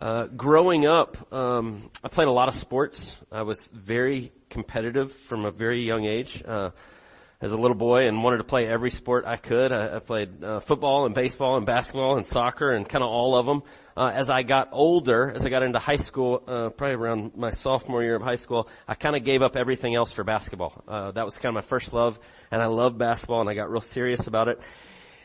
Uh, growing up, um, I played a lot of sports. I was very competitive from a very young age. Uh, as a little boy and wanted to play every sport I could. I, I played uh, football and baseball and basketball and soccer and kind of all of them. Uh, as I got older, as I got into high school, uh, probably around my sophomore year of high school, I kind of gave up everything else for basketball. Uh, that was kind of my first love, and I loved basketball, and I got real serious about it.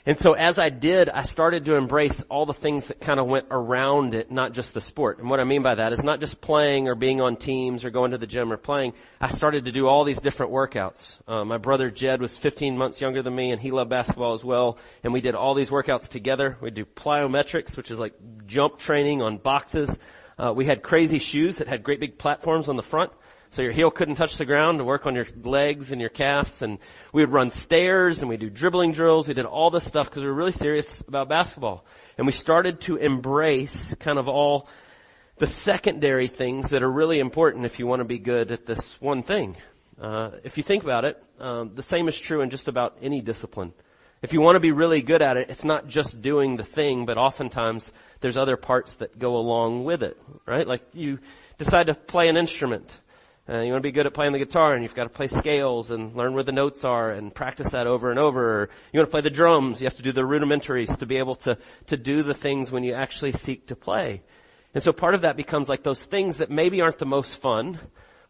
And so as I did, I started to embrace all the things that kind of went around it, not just the sport. And what I mean by that is not just playing or being on teams or going to the gym or playing. I started to do all these different workouts. Uh, my brother Jed was 15 months younger than me and he loved basketball as well. And we did all these workouts together. We'd do plyometrics, which is like jump training on boxes. Uh, we had crazy shoes that had great big platforms on the front. So your heel couldn't touch the ground to work on your legs and your calves. And we would run stairs and we do dribbling drills. We did all this stuff because we were really serious about basketball. And we started to embrace kind of all the secondary things that are really important if you want to be good at this one thing. Uh, if you think about it, um, the same is true in just about any discipline. If you want to be really good at it, it's not just doing the thing, but oftentimes there's other parts that go along with it, right? Like you decide to play an instrument. Uh, you want to be good at playing the guitar and you've got to play scales and learn where the notes are and practice that over and over. Or you want to play the drums, you have to do the rudimentaries to be able to, to do the things when you actually seek to play. And so part of that becomes like those things that maybe aren't the most fun,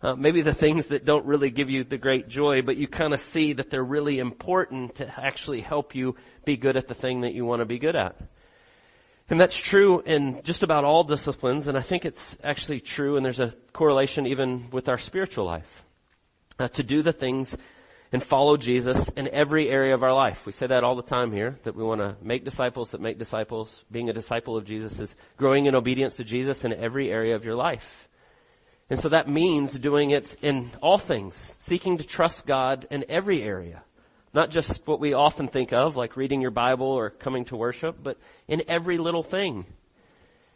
uh, maybe the things that don't really give you the great joy, but you kind of see that they're really important to actually help you be good at the thing that you want to be good at. And that's true in just about all disciplines, and I think it's actually true, and there's a correlation even with our spiritual life. Uh, to do the things and follow Jesus in every area of our life. We say that all the time here, that we want to make disciples that make disciples. Being a disciple of Jesus is growing in obedience to Jesus in every area of your life. And so that means doing it in all things, seeking to trust God in every area. Not just what we often think of, like reading your Bible or coming to worship, but in every little thing.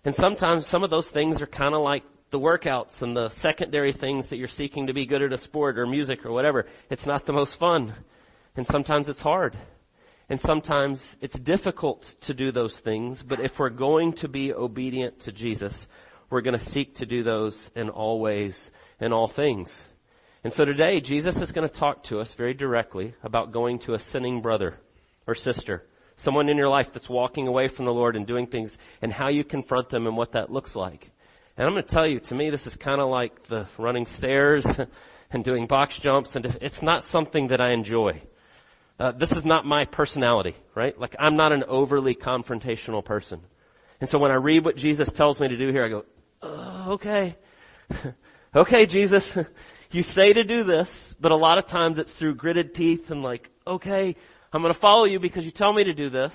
And sometimes some of those things are kind of like the workouts and the secondary things that you're seeking to be good at a sport or music or whatever. It's not the most fun. And sometimes it's hard. And sometimes it's difficult to do those things, but if we're going to be obedient to Jesus, we're going to seek to do those in all ways and all things. And so today, Jesus is going to talk to us very directly about going to a sinning brother or sister. Someone in your life that's walking away from the Lord and doing things and how you confront them and what that looks like. And I'm going to tell you, to me, this is kind of like the running stairs and doing box jumps and it's not something that I enjoy. Uh, this is not my personality, right? Like I'm not an overly confrontational person. And so when I read what Jesus tells me to do here, I go, oh, okay. okay, Jesus. You say to do this, but a lot of times it's through gritted teeth and like, okay, I'm going to follow you because you tell me to do this,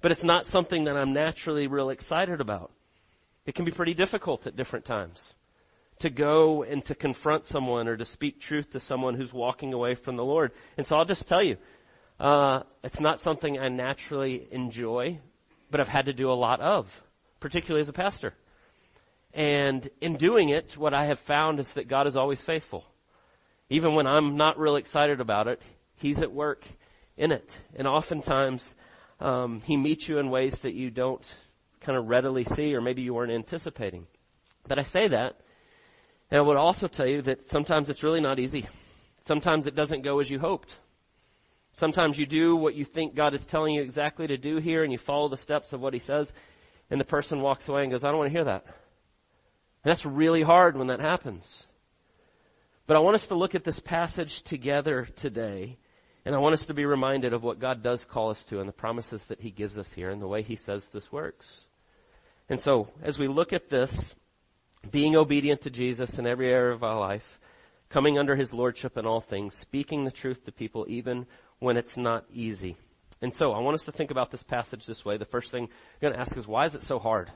but it's not something that I'm naturally real excited about. It can be pretty difficult at different times to go and to confront someone or to speak truth to someone who's walking away from the Lord. And so I'll just tell you, uh, it's not something I naturally enjoy, but I've had to do a lot of, particularly as a pastor. And in doing it, what I have found is that God is always faithful. Even when I'm not real excited about it, He's at work in it. And oftentimes, um, He meets you in ways that you don't kind of readily see or maybe you weren't anticipating. But I say that, and I would also tell you that sometimes it's really not easy. Sometimes it doesn't go as you hoped. Sometimes you do what you think God is telling you exactly to do here and you follow the steps of what He says, and the person walks away and goes, I don't want to hear that. And that's really hard when that happens. But I want us to look at this passage together today, and I want us to be reminded of what God does call us to and the promises that He gives us here and the way He says this works. And so, as we look at this, being obedient to Jesus in every area of our life, coming under His Lordship in all things, speaking the truth to people even when it's not easy. And so, I want us to think about this passage this way. The first thing I'm going to ask is, why is it so hard?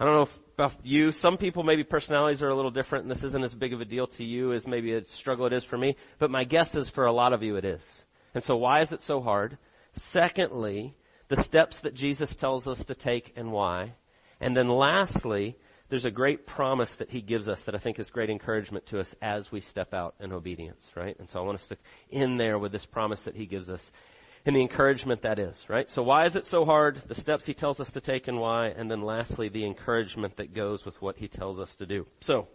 I don't know if you. Some people maybe personalities are a little different and this isn't as big of a deal to you as maybe a struggle it is for me. But my guess is for a lot of you it is. And so why is it so hard? Secondly, the steps that Jesus tells us to take and why. And then lastly, there's a great promise that he gives us that I think is great encouragement to us as we step out in obedience, right? And so I want us to end there with this promise that he gives us. And the encouragement that is, right? So why is it so hard? The steps he tells us to take and why, and then lastly, the encouragement that goes with what he tells us to do. So,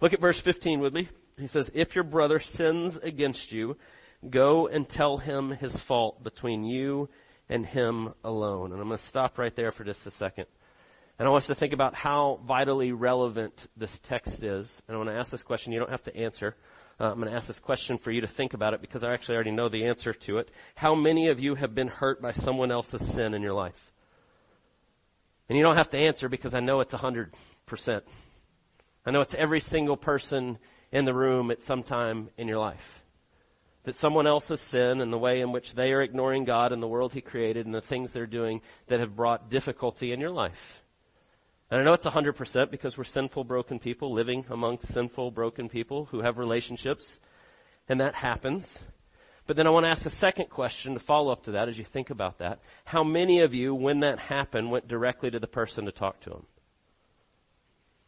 look at verse 15 with me. He says, if your brother sins against you, go and tell him his fault between you and him alone. And I'm going to stop right there for just a second. And I want us to think about how vitally relevant this text is. And I want to ask this question. You don't have to answer. Uh, I'm going to ask this question for you to think about it because I actually already know the answer to it. How many of you have been hurt by someone else's sin in your life? And you don't have to answer because I know it's a hundred percent. I know it's every single person in the room at some time in your life that someone else's sin and the way in which they are ignoring God and the world He created and the things they're doing that have brought difficulty in your life. And I know it's 100% because we're sinful, broken people living amongst sinful, broken people who have relationships. And that happens. But then I want to ask a second question to follow up to that as you think about that. How many of you, when that happened, went directly to the person to talk to them?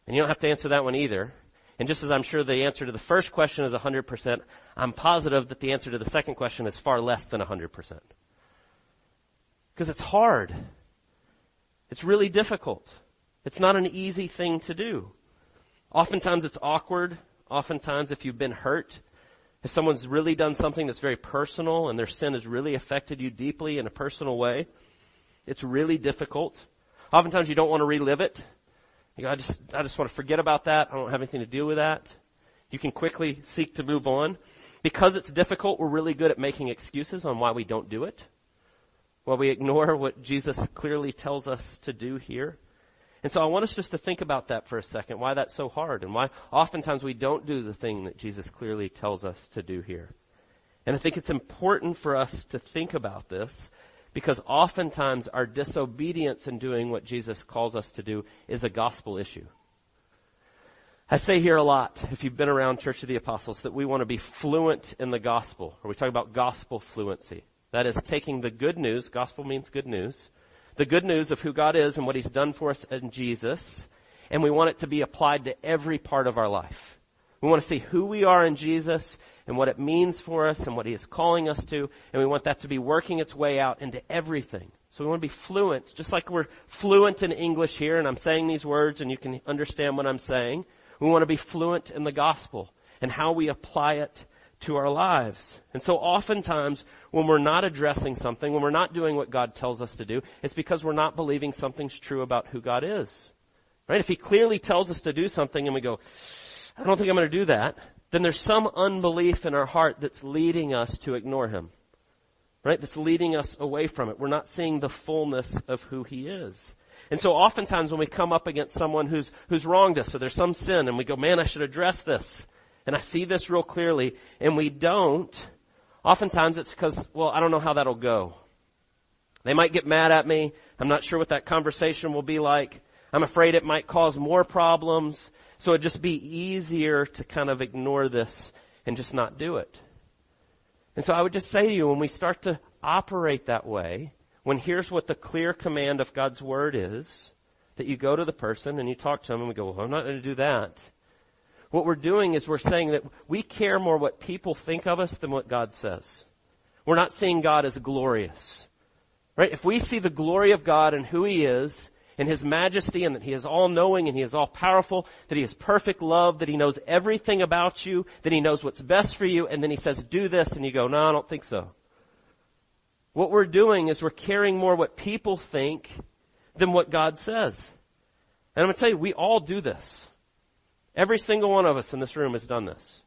And you don't have to answer that one either. And just as I'm sure the answer to the first question is 100%, I'm positive that the answer to the second question is far less than 100%. Because it's hard. It's really difficult. It's not an easy thing to do. Oftentimes it's awkward. Oftentimes if you've been hurt, if someone's really done something that's very personal and their sin has really affected you deeply in a personal way, it's really difficult. Oftentimes you don't want to relive it. You I just, I just want to forget about that. I don't have anything to do with that. You can quickly seek to move on. Because it's difficult, we're really good at making excuses on why we don't do it. While we ignore what Jesus clearly tells us to do here. And so I want us just to think about that for a second, why that's so hard and why oftentimes we don't do the thing that Jesus clearly tells us to do here. And I think it's important for us to think about this because oftentimes our disobedience in doing what Jesus calls us to do is a gospel issue. I say here a lot, if you've been around Church of the Apostles, that we want to be fluent in the gospel, or we talk about gospel fluency. That is taking the good news, gospel means good news, the good news of who God is and what He's done for us in Jesus, and we want it to be applied to every part of our life. We want to see who we are in Jesus and what it means for us and what He is calling us to, and we want that to be working its way out into everything. So we want to be fluent, just like we're fluent in English here, and I'm saying these words and you can understand what I'm saying. We want to be fluent in the gospel and how we apply it to our lives. And so oftentimes when we're not addressing something, when we're not doing what God tells us to do, it's because we're not believing something's true about who God is. Right? If He clearly tells us to do something and we go, I don't think I'm going to do that, then there's some unbelief in our heart that's leading us to ignore Him. Right? That's leading us away from it. We're not seeing the fullness of who He is. And so oftentimes when we come up against someone who's, who's wronged us, so there's some sin and we go, man, I should address this. And I see this real clearly and we don't, oftentimes it's because, well, I don't know how that'll go. They might get mad at me. I'm not sure what that conversation will be like. I'm afraid it might cause more problems. So it'd just be easier to kind of ignore this and just not do it. And so I would just say to you, when we start to operate that way, when here's what the clear command of God's Word is, that you go to the person and you talk to them and we go, well, I'm not going to do that. What we're doing is we're saying that we care more what people think of us than what God says. We're not seeing God as glorious. Right? If we see the glory of God and who He is, and His majesty and that He is all knowing and He is all powerful, that He is perfect love, that He knows everything about you, that He knows what's best for you, and then He says, do this, and you go, no, I don't think so. What we're doing is we're caring more what people think than what God says. And I'm going to tell you, we all do this. Every single one of us in this room has done this.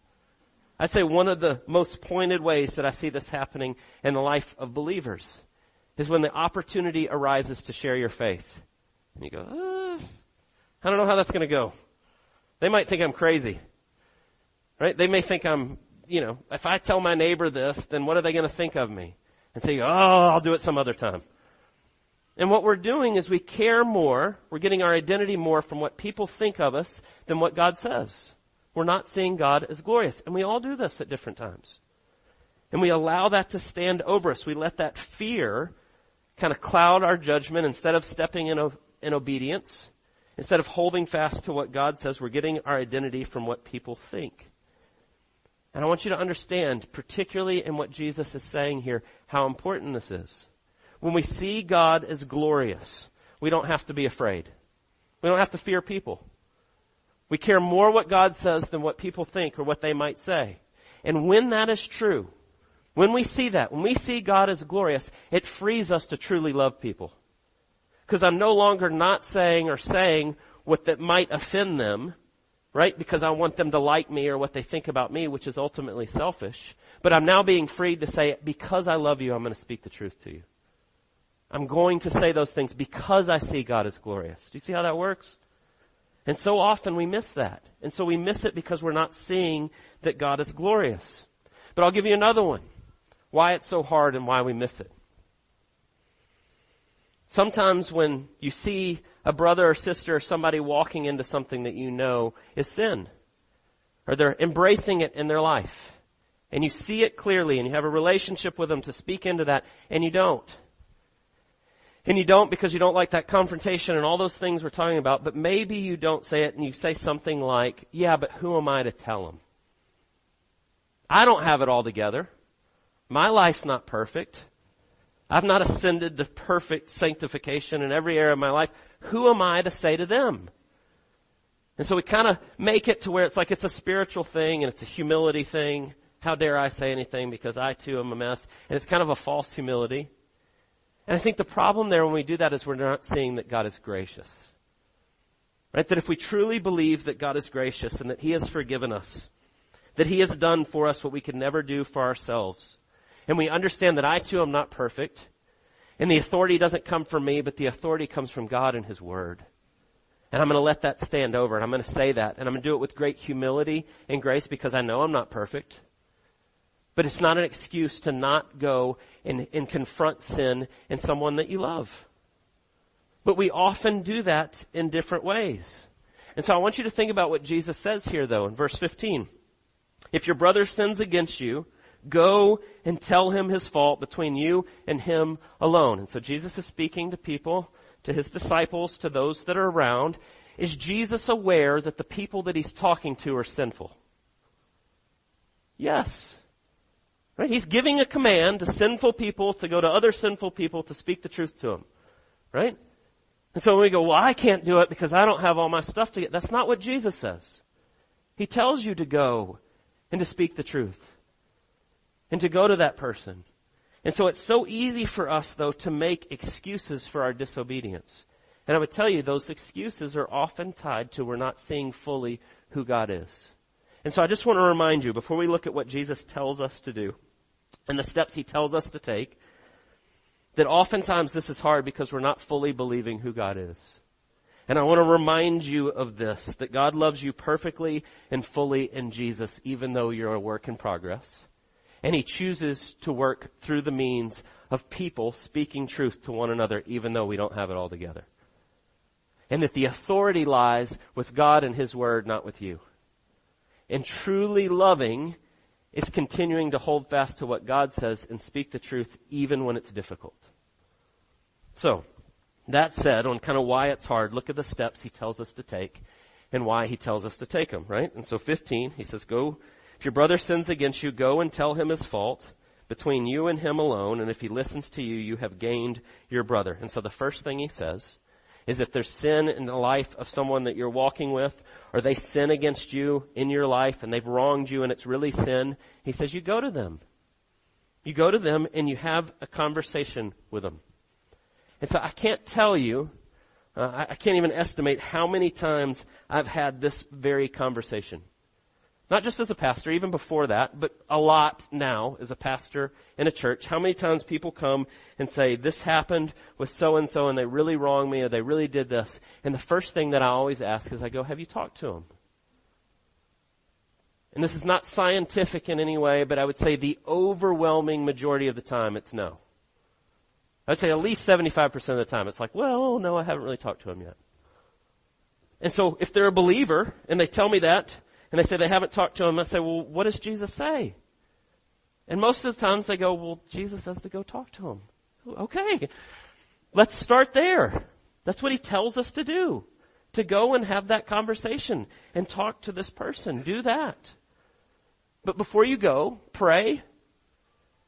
I'd say one of the most pointed ways that I see this happening in the life of believers is when the opportunity arises to share your faith. And you go, uh, I don't know how that's going to go. They might think I'm crazy. Right? They may think I'm, you know, if I tell my neighbor this, then what are they going to think of me? And say, oh, I'll do it some other time. And what we're doing is we care more, we're getting our identity more from what people think of us than what God says. We're not seeing God as glorious. And we all do this at different times. And we allow that to stand over us. We let that fear kind of cloud our judgment instead of stepping in in obedience. Instead of holding fast to what God says, we're getting our identity from what people think. And I want you to understand, particularly in what Jesus is saying here, how important this is. When we see God as glorious, we don't have to be afraid. We don't have to fear people. We care more what God says than what people think or what they might say. And when that is true, when we see that, when we see God as glorious, it frees us to truly love people. Because I'm no longer not saying or saying what that might offend them, right? Because I want them to like me or what they think about me, which is ultimately selfish. But I'm now being freed to say, because I love you, I'm going to speak the truth to you. I'm going to say those things because I see God as glorious. Do you see how that works? And so often we miss that. And so we miss it because we're not seeing that God is glorious. But I'll give you another one. Why it's so hard and why we miss it. Sometimes when you see a brother or sister or somebody walking into something that you know is sin, or they're embracing it in their life, and you see it clearly and you have a relationship with them to speak into that, and you don't. And you don't because you don't like that confrontation and all those things we're talking about, but maybe you don't say it and you say something like, yeah, but who am I to tell them? I don't have it all together. My life's not perfect. I've not ascended to perfect sanctification in every area of my life. Who am I to say to them? And so we kind of make it to where it's like it's a spiritual thing and it's a humility thing. How dare I say anything because I too am a mess. And it's kind of a false humility. And I think the problem there when we do that is we're not seeing that God is gracious. Right? That if we truly believe that God is gracious and that He has forgiven us, that He has done for us what we could never do for ourselves, and we understand that I too am not perfect, and the authority doesn't come from me, but the authority comes from God and His Word. And I'm going to let that stand over, and I'm going to say that, and I'm going to do it with great humility and grace because I know I'm not perfect. But it's not an excuse to not go and, and confront sin in someone that you love. But we often do that in different ways. And so I want you to think about what Jesus says here though in verse 15. If your brother sins against you, go and tell him his fault between you and him alone. And so Jesus is speaking to people, to his disciples, to those that are around. Is Jesus aware that the people that he's talking to are sinful? Yes. Right? He's giving a command to sinful people to go to other sinful people to speak the truth to them. Right? And so when we go, well, I can't do it because I don't have all my stuff to get, that's not what Jesus says. He tells you to go and to speak the truth. And to go to that person. And so it's so easy for us though to make excuses for our disobedience. And I would tell you those excuses are often tied to we're not seeing fully who God is. And so I just want to remind you, before we look at what Jesus tells us to do, and the steps he tells us to take, that oftentimes this is hard because we're not fully believing who God is. And I want to remind you of this, that God loves you perfectly and fully in Jesus, even though you're a work in progress. And He chooses to work through the means of people speaking truth to one another, even though we don't have it all together. And that the authority lies with God and His Word, not with you. And truly loving is continuing to hold fast to what God says and speak the truth even when it's difficult. So, that said, on kind of why it's hard, look at the steps he tells us to take and why he tells us to take them, right? And so 15, he says, go, if your brother sins against you, go and tell him his fault between you and him alone, and if he listens to you, you have gained your brother. And so the first thing he says is if there's sin in the life of someone that you're walking with or they sin against you in your life and they've wronged you and it's really sin, he says you go to them. You go to them and you have a conversation with them. And so I can't tell you, uh, I can't even estimate how many times I've had this very conversation. Not just as a pastor, even before that, but a lot now as a pastor in a church. How many times people come and say, this happened with so and so and they really wronged me or they really did this. And the first thing that I always ask is I go, have you talked to them? And this is not scientific in any way, but I would say the overwhelming majority of the time it's no. I'd say at least 75% of the time it's like, well, no, I haven't really talked to him yet. And so if they're a believer and they tell me that, and they say they haven't talked to him. I say, well, what does Jesus say? And most of the times they go, well, Jesus says to go talk to him. Okay. Let's start there. That's what he tells us to do. To go and have that conversation and talk to this person. Do that. But before you go, pray.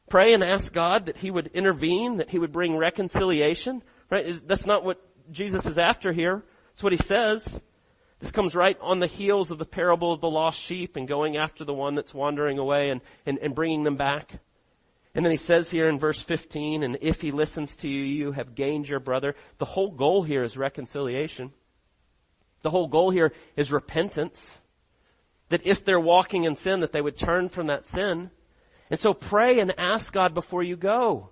Pray and ask God that He would intervene, that He would bring reconciliation, right? That's not what Jesus is after here. That's what He says. This comes right on the heels of the parable of the lost sheep and going after the one that's wandering away and, and, and bringing them back. And then he says here in verse 15, and if he listens to you, you have gained your brother. The whole goal here is reconciliation. The whole goal here is repentance. That if they're walking in sin, that they would turn from that sin. And so pray and ask God before you go.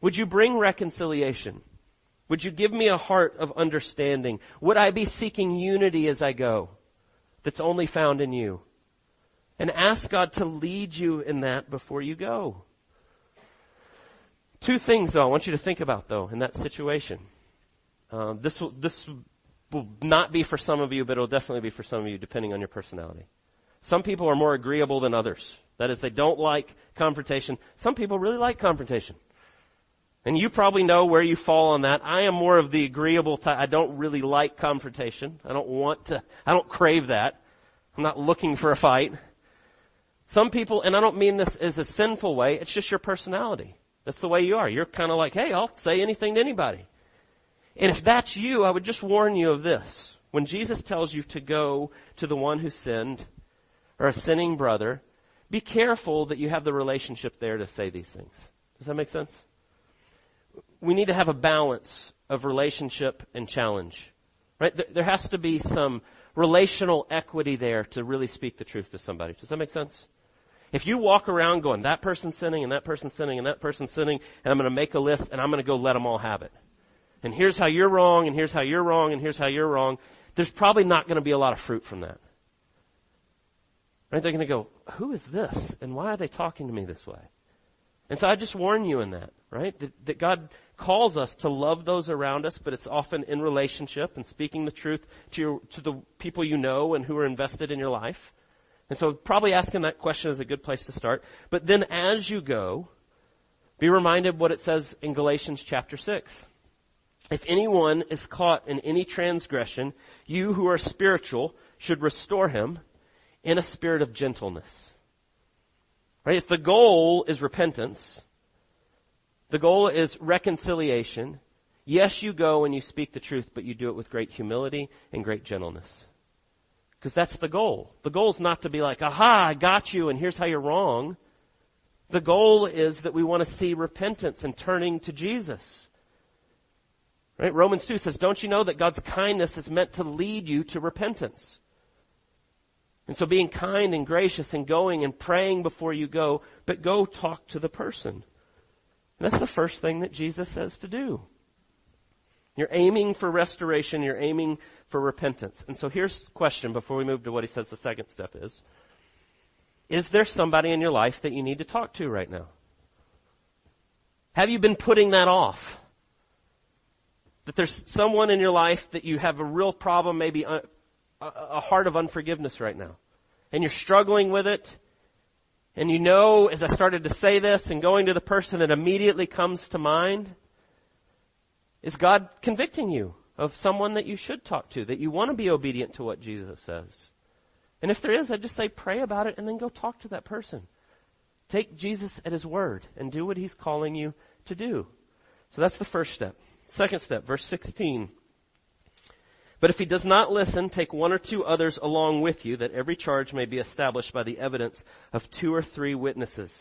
Would you bring reconciliation? Would you give me a heart of understanding? Would I be seeking unity as I go that's only found in you? And ask God to lead you in that before you go. Two things though I want you to think about though in that situation. Uh, this will, this will not be for some of you, but it'll definitely be for some of you depending on your personality. Some people are more agreeable than others. That is, they don't like confrontation. Some people really like confrontation. And you probably know where you fall on that. I am more of the agreeable type. I don't really like confrontation. I don't want to, I don't crave that. I'm not looking for a fight. Some people, and I don't mean this as a sinful way, it's just your personality. That's the way you are. You're kind of like, hey, I'll say anything to anybody. And if that's you, I would just warn you of this. When Jesus tells you to go to the one who sinned, or a sinning brother, be careful that you have the relationship there to say these things. Does that make sense? We need to have a balance of relationship and challenge. Right? There has to be some relational equity there to really speak the truth to somebody. Does that make sense? If you walk around going, that person's sinning and that person's sinning and that person's sinning, and I'm going to make a list and I'm going to go let them all have it. And here's how you're wrong and here's how you're wrong and here's how you're wrong. There's probably not going to be a lot of fruit from that. Right? They're going to go, who is this? And why are they talking to me this way? And so I just warn you in that, right? That, that God calls us to love those around us, but it's often in relationship and speaking the truth to your, to the people you know and who are invested in your life. And so probably asking that question is a good place to start. But then as you go, be reminded what it says in Galatians chapter 6. If anyone is caught in any transgression, you who are spiritual should restore him in a spirit of gentleness. Right? If the goal is repentance, the goal is reconciliation. Yes, you go and you speak the truth, but you do it with great humility and great gentleness. Because that's the goal. The goal is not to be like, aha, I got you and here's how you're wrong. The goal is that we want to see repentance and turning to Jesus. Right? Romans 2 says, don't you know that God's kindness is meant to lead you to repentance? And so being kind and gracious and going and praying before you go, but go talk to the person. That's the first thing that Jesus says to do. You're aiming for restoration, you're aiming for repentance. And so here's the question before we move to what he says the second step is. Is there somebody in your life that you need to talk to right now? Have you been putting that off? That there's someone in your life that you have a real problem, maybe uh, a heart of unforgiveness right now. And you're struggling with it. And you know, as I started to say this and going to the person that immediately comes to mind, is God convicting you of someone that you should talk to, that you want to be obedient to what Jesus says? And if there is, I just say pray about it and then go talk to that person. Take Jesus at His word and do what He's calling you to do. So that's the first step. Second step, verse 16. But if he does not listen, take one or two others along with you, that every charge may be established by the evidence of two or three witnesses.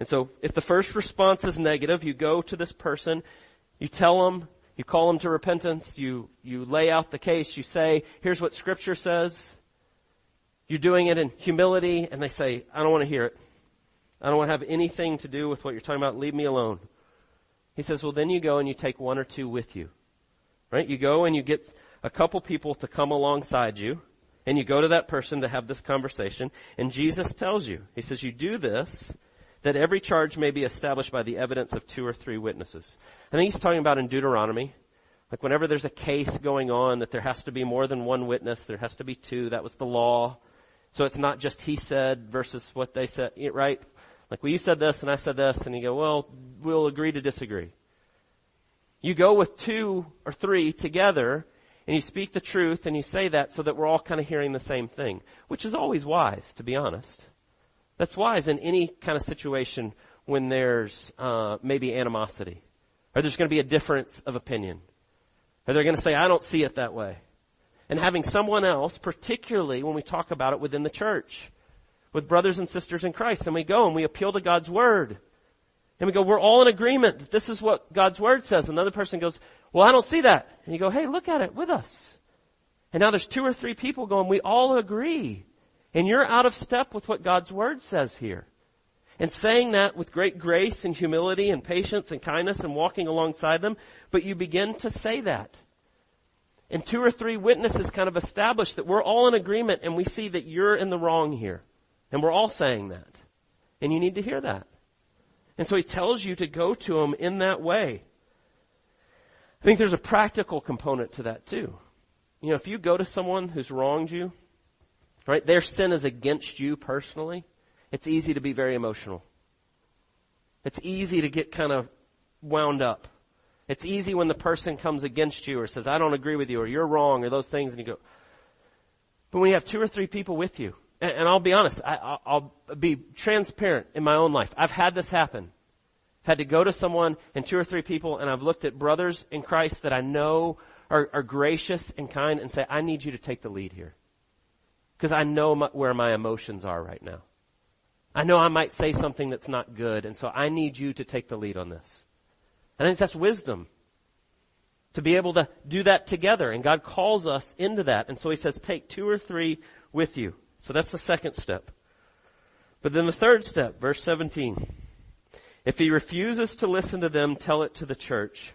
And so, if the first response is negative, you go to this person, you tell them, you call them to repentance, you, you lay out the case, you say, here's what scripture says. You're doing it in humility, and they say, I don't want to hear it. I don't want to have anything to do with what you're talking about. Leave me alone. He says, well then you go and you take one or two with you. Right? You go and you get a couple people to come alongside you, and you go to that person to have this conversation, and Jesus tells you, He says, you do this, that every charge may be established by the evidence of two or three witnesses. I think He's talking about in Deuteronomy, like whenever there's a case going on that there has to be more than one witness, there has to be two, that was the law. So it's not just he said versus what they said, right? Like, well, you said this and I said this, and you go, well, we'll agree to disagree. You go with two or three together, and you speak the truth and you say that so that we're all kind of hearing the same thing, which is always wise, to be honest. That's wise in any kind of situation when there's uh, maybe animosity, or there's going to be a difference of opinion, or they're going to say, "I don't see it that way," and having someone else, particularly when we talk about it within the church, with brothers and sisters in Christ, and we go and we appeal to God's word, and we go, "We're all in agreement that this is what God's word says." Another person goes, "Well, I don't see that," and you go, "Hey, look at it with us." And now there's two or three people going, "We all agree." And you're out of step with what God's Word says here. And saying that with great grace and humility and patience and kindness and walking alongside them, but you begin to say that. And two or three witnesses kind of establish that we're all in agreement and we see that you're in the wrong here. And we're all saying that. And you need to hear that. And so he tells you to go to him in that way. I think there's a practical component to that too. You know, if you go to someone who's wronged you, right? Their sin is against you personally. It's easy to be very emotional. It's easy to get kind of wound up. It's easy when the person comes against you or says, I don't agree with you or you're wrong or those things and you go, but when you have two or three people with you, and, and I'll be honest, I, I'll be transparent in my own life. I've had this happen. Had to go to someone and two or three people and I've looked at brothers in Christ that I know are, are gracious and kind and say, I need you to take the lead here. Because I know my, where my emotions are right now. I know I might say something that's not good, and so I need you to take the lead on this. I think that's wisdom. To be able to do that together, and God calls us into that, and so He says, take two or three with you. So that's the second step. But then the third step, verse 17. If he refuses to listen to them, tell it to the church.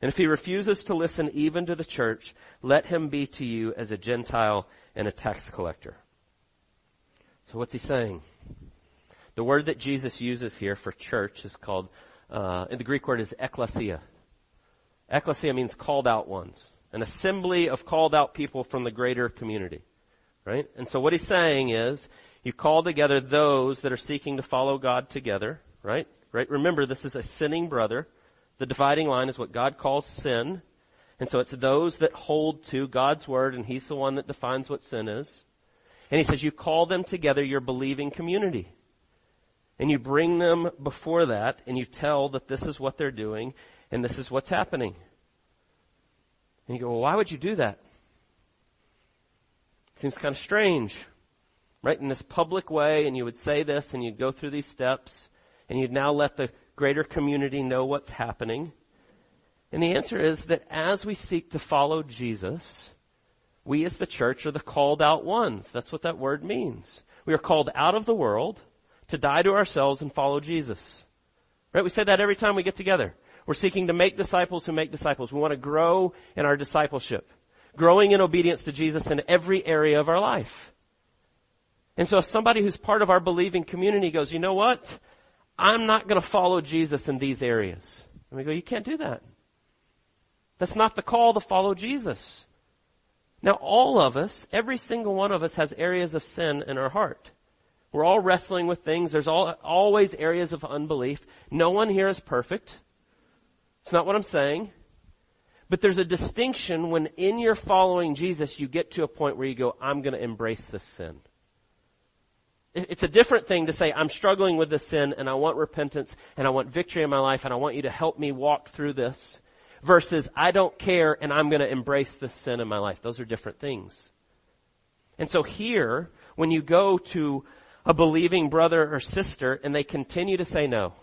And if he refuses to listen even to the church, let him be to you as a Gentile and a tax collector. So what's he saying? The word that Jesus uses here for church is called, uh, in the Greek word is ekklesia. Ekklesia means called out ones. An assembly of called out people from the greater community. Right? And so what he's saying is, you call together those that are seeking to follow God together, right? Right? Remember, this is a sinning brother. The dividing line is what God calls sin. And so it's those that hold to God's word and He's the one that defines what sin is. And He says you call them together your believing community. And you bring them before that and you tell that this is what they're doing and this is what's happening. And you go, well, why would you do that? It Seems kind of strange, right? In this public way and you would say this and you'd go through these steps and you'd now let the greater community know what's happening. And the answer is that as we seek to follow Jesus, we as the church are the called out ones. That's what that word means. We are called out of the world to die to ourselves and follow Jesus. Right? We say that every time we get together. We're seeking to make disciples who make disciples. We want to grow in our discipleship. Growing in obedience to Jesus in every area of our life. And so if somebody who's part of our believing community goes, you know what? I'm not going to follow Jesus in these areas. And we go, you can't do that. That's not the call to follow Jesus. Now all of us, every single one of us has areas of sin in our heart. We're all wrestling with things. There's all, always areas of unbelief. No one here is perfect. It's not what I'm saying. But there's a distinction when in your following Jesus, you get to a point where you go, I'm going to embrace this sin. It's a different thing to say, I'm struggling with this sin and I want repentance and I want victory in my life and I want you to help me walk through this versus I don't care and I'm going to embrace this sin in my life. Those are different things. And so here, when you go to a believing brother or sister and they continue to say no,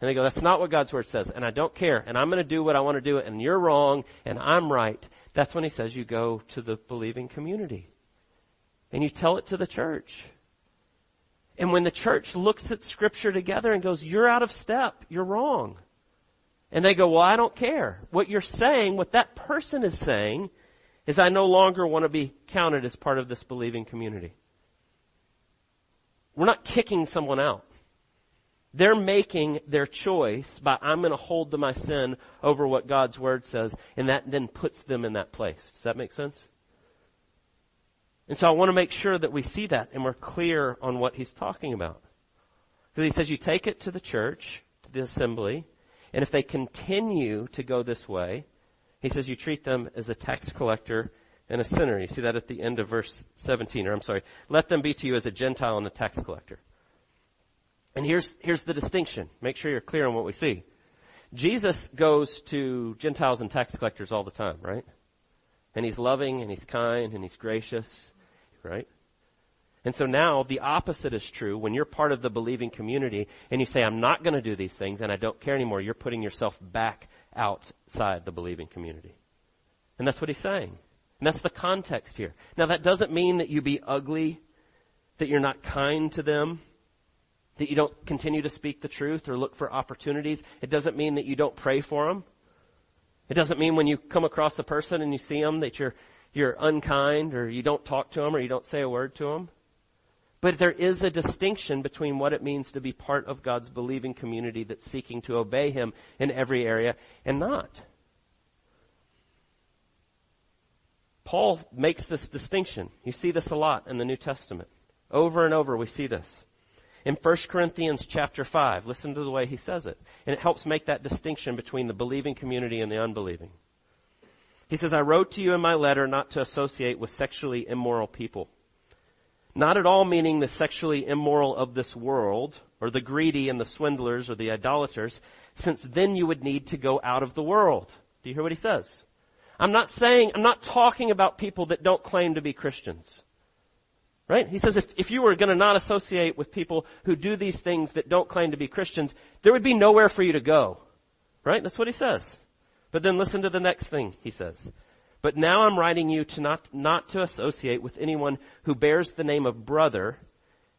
and they go, that's not what God's word says, and I don't care, and I'm going to do what I want to do, and you're wrong, and I'm right. That's when he says you go to the believing community. And you tell it to the church. And when the church looks at scripture together and goes, you're out of step, you're wrong. And they go, well, I don't care. What you're saying, what that person is saying, is I no longer want to be counted as part of this believing community. We're not kicking someone out. They're making their choice by I'm going to hold to my sin over what God's word says, and that then puts them in that place. Does that make sense? And so I want to make sure that we see that and we're clear on what he's talking about. Because he says you take it to the church, to the assembly, and if they continue to go this way, he says you treat them as a tax collector and a sinner. You see that at the end of verse 17, or I'm sorry, let them be to you as a Gentile and a tax collector. And here's, here's the distinction. Make sure you're clear on what we see. Jesus goes to Gentiles and tax collectors all the time, right? And he's loving and he's kind and he's gracious, right? And so now the opposite is true. When you're part of the believing community and you say, I'm not going to do these things and I don't care anymore, you're putting yourself back outside the believing community. And that's what he's saying. And that's the context here. Now that doesn't mean that you be ugly, that you're not kind to them, that you don't continue to speak the truth or look for opportunities. It doesn't mean that you don't pray for them. It doesn't mean when you come across a person and you see them that you're, you're unkind or you don't talk to them or you don't say a word to them. But there is a distinction between what it means to be part of God's believing community that's seeking to obey Him in every area and not. Paul makes this distinction. You see this a lot in the New Testament. Over and over we see this. In 1 Corinthians chapter 5, listen to the way he says it. And it helps make that distinction between the believing community and the unbelieving. He says, I wrote to you in my letter not to associate with sexually immoral people. Not at all meaning the sexually immoral of this world, or the greedy and the swindlers or the idolaters, since then you would need to go out of the world. Do you hear what he says? I'm not saying, I'm not talking about people that don't claim to be Christians. Right? He says if, if you were going to not associate with people who do these things that don't claim to be Christians, there would be nowhere for you to go. Right? That's what he says. But then listen to the next thing he says. But now I'm writing you to not, not to associate with anyone who bears the name of brother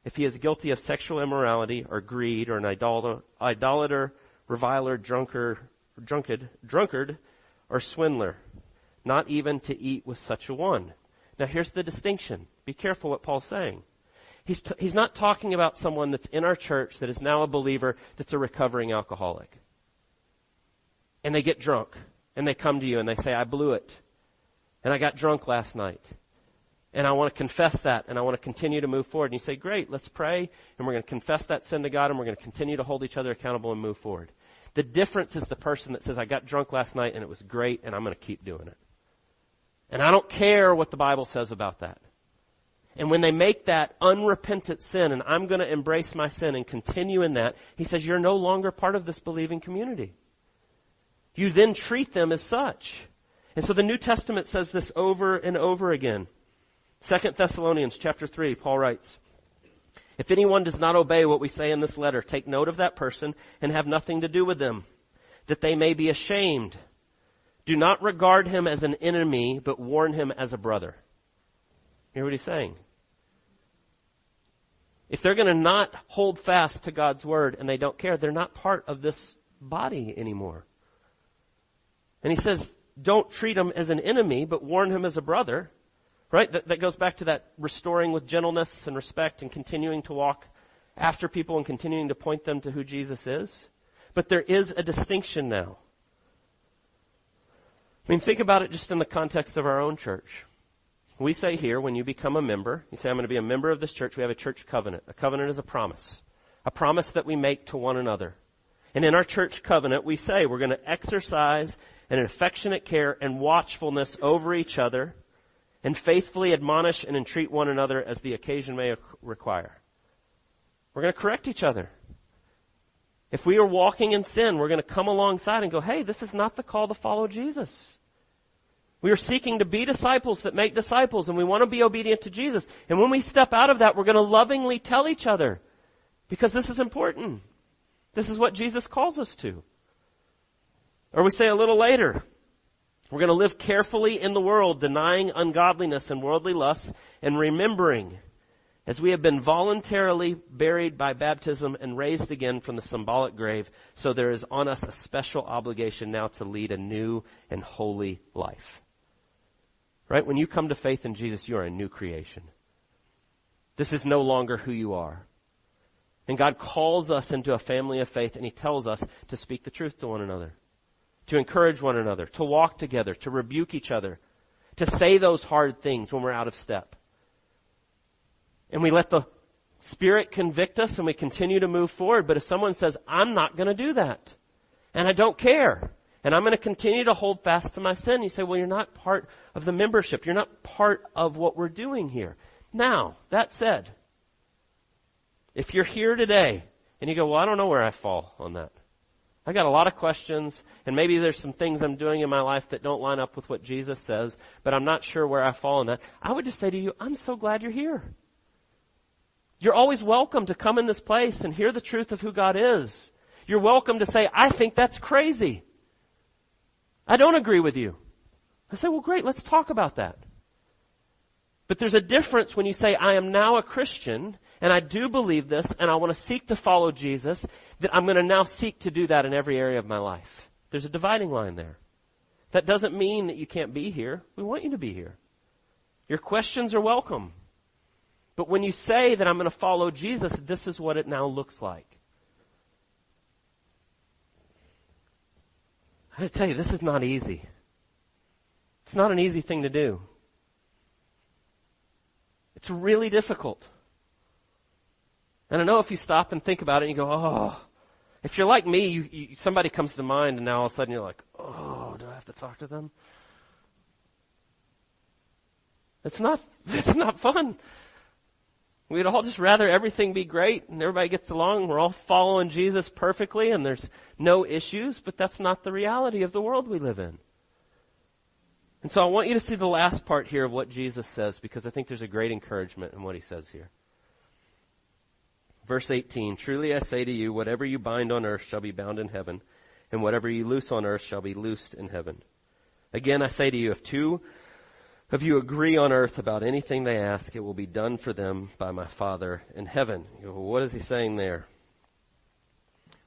if he is guilty of sexual immorality or greed or an idolater, idolater reviler, drunkard, drunkard, drunkard, or swindler. Not even to eat with such a one. Now here's the distinction. Be careful what Paul's saying. He's, t- he's not talking about someone that's in our church that is now a believer that's a recovering alcoholic. And they get drunk. And they come to you and they say, I blew it. And I got drunk last night. And I want to confess that and I want to continue to move forward. And you say, great, let's pray and we're going to confess that sin to God and we're going to continue to hold each other accountable and move forward. The difference is the person that says, I got drunk last night and it was great and I'm going to keep doing it. And I don't care what the Bible says about that. And when they make that unrepentant sin, and I'm going to embrace my sin and continue in that, he says, you're no longer part of this believing community. You then treat them as such. And so the New Testament says this over and over again. Second Thessalonians chapter 3, Paul writes, If anyone does not obey what we say in this letter, take note of that person and have nothing to do with them, that they may be ashamed. Do not regard him as an enemy, but warn him as a brother. Hear what he's saying? If they're going to not hold fast to God's word and they don't care, they're not part of this body anymore. And he says, don't treat him as an enemy, but warn him as a brother. Right? That, that goes back to that restoring with gentleness and respect and continuing to walk after people and continuing to point them to who Jesus is. But there is a distinction now. I mean, think about it just in the context of our own church. We say here, when you become a member, you say, I'm going to be a member of this church, we have a church covenant. A covenant is a promise. A promise that we make to one another. And in our church covenant, we say we're going to exercise an affectionate care and watchfulness over each other and faithfully admonish and entreat one another as the occasion may require. We're going to correct each other. If we are walking in sin, we're going to come alongside and go, hey, this is not the call to follow Jesus. We are seeking to be disciples that make disciples and we want to be obedient to Jesus. And when we step out of that, we're going to lovingly tell each other because this is important. This is what Jesus calls us to. Or we say a little later, we're going to live carefully in the world, denying ungodliness and worldly lusts and remembering as we have been voluntarily buried by baptism and raised again from the symbolic grave, so there is on us a special obligation now to lead a new and holy life. Right? When you come to faith in Jesus, you are a new creation. This is no longer who you are. And God calls us into a family of faith and He tells us to speak the truth to one another, to encourage one another, to walk together, to rebuke each other, to say those hard things when we're out of step. And we let the Spirit convict us and we continue to move forward. But if someone says, I'm not going to do that, and I don't care, and I'm going to continue to hold fast to my sin. You say, well, you're not part of the membership. You're not part of what we're doing here. Now, that said, if you're here today And you go, well, I don't know where I fall on that. I got a lot of questions, and maybe there's some things I'm doing in my life that don't line up with what Jesus says, but I'm not sure where I fall in that. I would just say to you, I'm so glad you're here. You're always welcome to come in this place and hear the truth of who God is. You're welcome to say, I think that's crazy. I don't agree with you. I say, well great, let's talk about that. But there's a difference when you say, I am now a Christian, and I do believe this, and I want to seek to follow Jesus, that I'm going to now seek to do that in every area of my life. There's a dividing line there. That doesn't mean that you can't be here. We want you to be here. Your questions are welcome. But when you say that I'm going to follow Jesus, this is what it now looks like. I tell you, this is not easy. It's not an easy thing to do. It's really difficult. And I know if you stop and think about it you go, oh, if you're like me, you, you, somebody comes to mind and now all of a sudden you're like, oh, do I have to talk to them? It's not, it's not fun. We'd all just rather everything be great and everybody gets along. We're all following Jesus perfectly and there's no issues, but that's not the reality of the world we live in. And so I want you to see the last part here of what Jesus says because I think there's a great encouragement in what he says here. Verse 18, truly I say to you, whatever you bind on earth shall be bound in heaven, and whatever you loose on earth shall be loosed in heaven. Again I say to you, if two of you agree on earth about anything they ask, it will be done for them by my Father in heaven. Go, well, what is he saying there?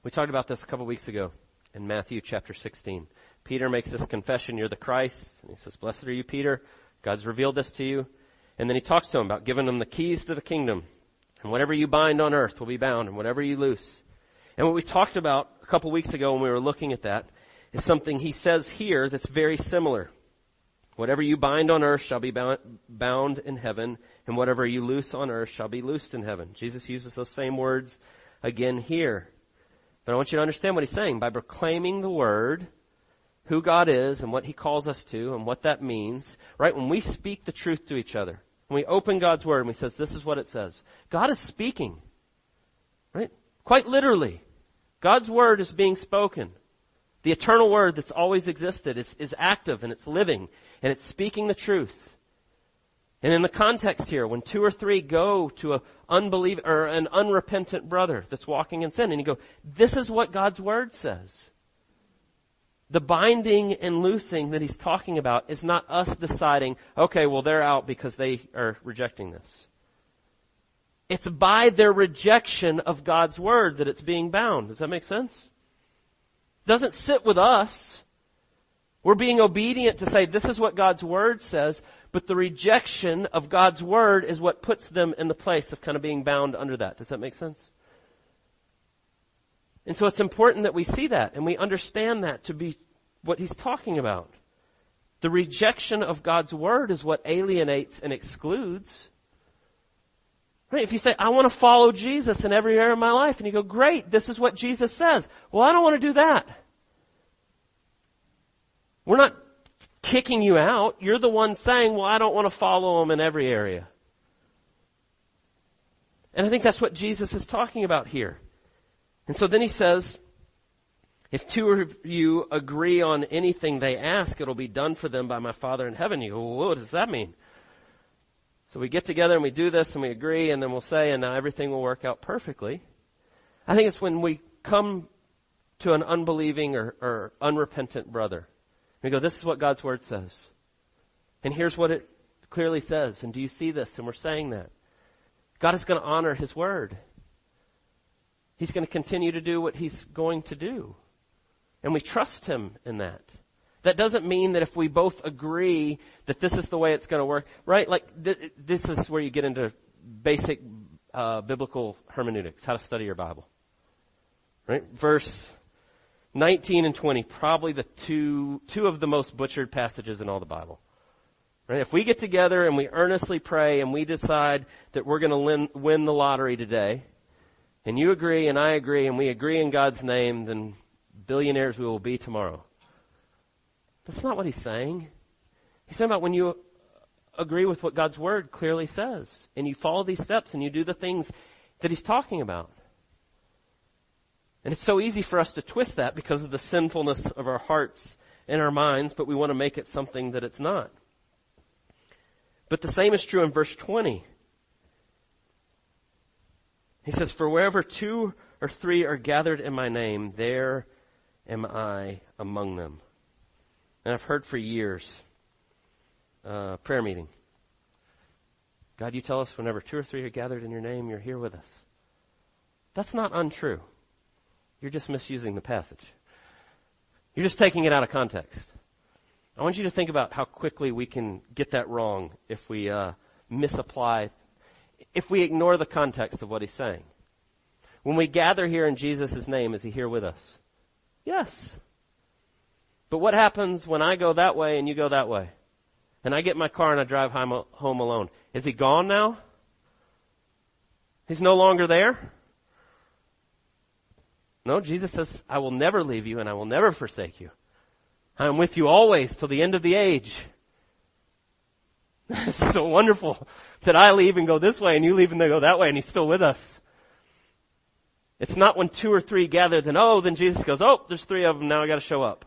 We talked about this a couple weeks ago in Matthew chapter 16. Peter makes this confession, you're the Christ. And he says, blessed are you, Peter. God's revealed this to you. And then he talks to him about giving him the keys to the kingdom. And whatever you bind on earth will be bound, and whatever you loose. And what we talked about a couple weeks ago when we were looking at that is something he says here that's very similar. Whatever you bind on earth shall be bound in heaven, and whatever you loose on earth shall be loosed in heaven. Jesus uses those same words again here. But I want you to understand what he's saying. By proclaiming the word, who God is and what He calls us to and what that means, right? When we speak the truth to each other, when we open God's Word and we says, this is what it says, God is speaking, right? Quite literally. God's Word is being spoken. The eternal Word that's always existed is, is active and it's living and it's speaking the truth. And in the context here, when two or three go to a unbeliever or an unrepentant brother that's walking in sin and you go, this is what God's Word says. The binding and loosing that he's talking about is not us deciding, okay, well they're out because they are rejecting this. It's by their rejection of God's word that it's being bound. Does that make sense? Doesn't sit with us. We're being obedient to say this is what God's word says, but the rejection of God's word is what puts them in the place of kind of being bound under that. Does that make sense? And so it's important that we see that and we understand that to be what he's talking about. The rejection of God's word is what alienates and excludes. Right? If you say, I want to follow Jesus in every area of my life, and you go, great, this is what Jesus says. Well, I don't want to do that. We're not kicking you out. You're the one saying, well, I don't want to follow him in every area. And I think that's what Jesus is talking about here. And so then he says, if two of you agree on anything they ask, it'll be done for them by my Father in heaven. You go, what does that mean? So we get together and we do this and we agree and then we'll say, and now everything will work out perfectly. I think it's when we come to an unbelieving or, or unrepentant brother. We go, this is what God's Word says. And here's what it clearly says. And do you see this? And we're saying that. God is going to honor His Word. He's going to continue to do what He's going to do. And we trust Him in that. That doesn't mean that if we both agree that this is the way it's going to work, right? Like th- this is where you get into basic uh, biblical hermeneutics, how to study your Bible. Right? Verse 19 and 20, probably the two two of the most butchered passages in all the Bible. Right? If we get together and we earnestly pray and we decide that we're going to win the lottery today, and you agree and I agree and we agree in God's name, then billionaires we will be tomorrow. That's not what he's saying. He's talking about when you agree with what God's word clearly says and you follow these steps and you do the things that he's talking about. And it's so easy for us to twist that because of the sinfulness of our hearts and our minds, but we want to make it something that it's not. But the same is true in verse 20. He says, For wherever two or three are gathered in my name, there am I among them. And I've heard for years, uh, prayer meeting. God, you tell us whenever two or three are gathered in your name, you're here with us. That's not untrue. You're just misusing the passage. You're just taking it out of context. I want you to think about how quickly we can get that wrong if we uh, misapply, if we ignore the context of what he's saying. When we gather here in Jesus' name, is he here with us? Yes. But what happens when I go that way and you go that way? And I get my car and I drive home alone. Is he gone now? He's no longer there? No, Jesus says, I will never leave you and I will never forsake you. I am with you always till the end of the age. It's so wonderful that I leave and go this way and you leave and they go that way and he's still with us. It's not when two or three gather, then oh, then Jesus goes, oh, there's three of them, now I gotta show up.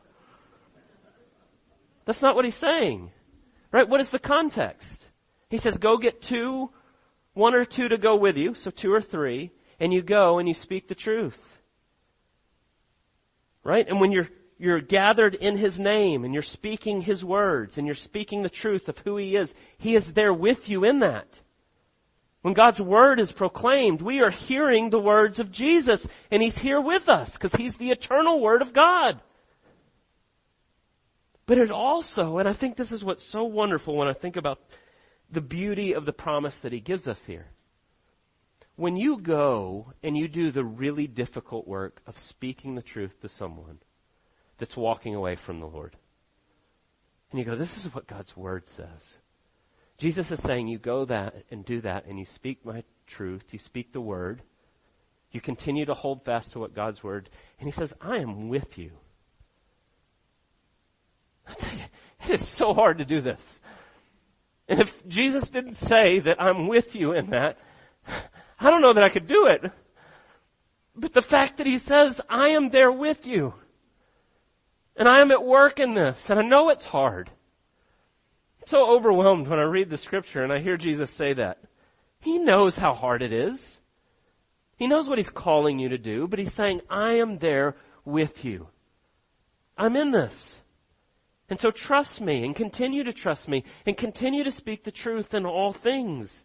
That's not what he's saying. Right? What is the context? He says, go get two, one or two to go with you, so two or three, and you go and you speak the truth. Right? And when you're, you're gathered in His name and you're speaking His words and you're speaking the truth of who He is, He is there with you in that. When God's Word is proclaimed, we are hearing the words of Jesus and He's here with us because He's the eternal Word of God. But it also, and I think this is what's so wonderful when I think about the beauty of the promise that He gives us here. When you go and you do the really difficult work of speaking the truth to someone that's walking away from the Lord, and you go, this is what God's Word says. Jesus is saying you go that and do that and you speak my truth, you speak the word, you continue to hold fast to what God's word, and he says, I am with you. I tell you, it is so hard to do this. And if Jesus didn't say that I'm with you in that, I don't know that I could do it. But the fact that he says, I am there with you. And I am at work in this, and I know it's hard I'm so overwhelmed when I read the scripture and I hear Jesus say that. He knows how hard it is. He knows what he's calling you to do, but he's saying, I am there with you. I'm in this. And so trust me and continue to trust me and continue to speak the truth in all things.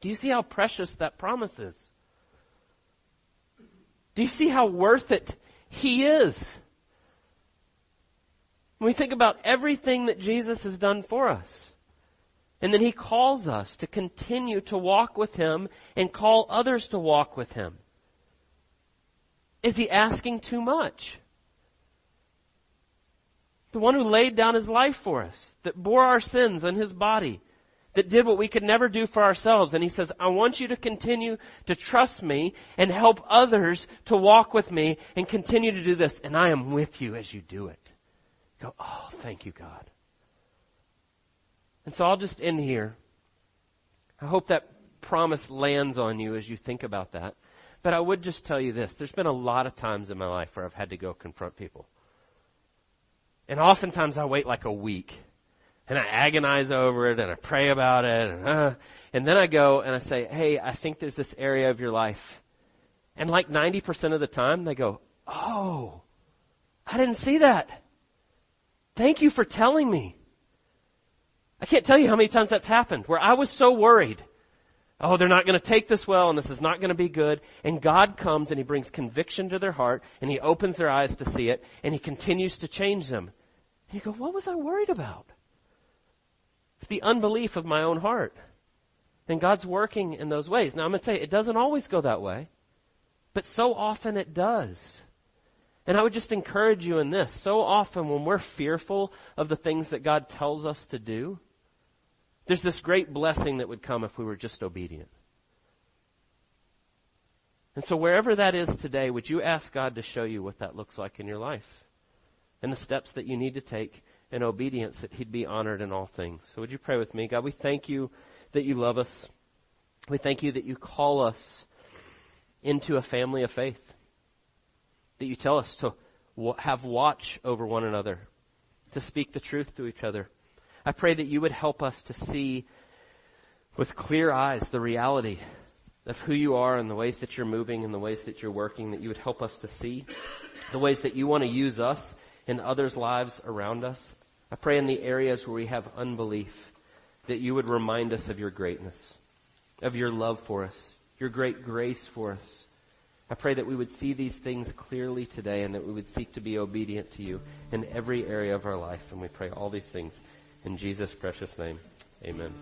Do you see how precious that promise is? Do you see how worth it he is? When we think about everything that Jesus has done for us, and then He calls us to continue to walk with Him and call others to walk with Him. Is He asking too much? The one who laid down His life for us, that bore our sins on His body, that did what we could never do for ourselves. And He says, I want you to continue to trust me and help others to walk with me and continue to do this. And I am with you as you do it. Go, oh, thank you, God. And so I'll just end here. I hope that promise lands on you as you think about that. But I would just tell you this. There's been a lot of times in my life where I've had to go confront people. And oftentimes I wait like a week. And I agonize over it and I pray about it. And, uh, and then I go and I say, hey, I think there's this area of your life. And like 90% of the time they go, oh, I didn't see that. Thank you for telling me. I can't tell you how many times that's happened where I was so worried. Oh, they're not going to take this well and this is not going to be good. And God comes and He brings conviction to their heart and He opens their eyes to see it and He continues to change them. And you go, what was I worried about? It's the unbelief of my own heart. And God's working in those ways. Now I'm going to say it doesn't always go that way, but so often it does. And I would just encourage you in this. So often when we're fearful of the things that God tells us to do, there's this great blessing that would come if we were just obedient. And so wherever that is today, would you ask God to show you what that looks like in your life? And the steps that you need to take in obedience that He'd be honored in all things. So would you pray with me? God, we thank you that you love us. We thank you that you call us into a family of faith. That you tell us to have watch over one another, to speak the truth to each other. I pray that you would help us to see with clear eyes the reality of who you are and the ways that you're moving and the ways that you're working, that you would help us to see the ways that you want to use us in others' lives around us. I pray in the areas where we have unbelief that you would remind us of your greatness, of your love for us, your great grace for us. I pray that we would see these things clearly today and that we would seek to be obedient to you in every area of our life. And we pray all these things in Jesus' precious name. Amen.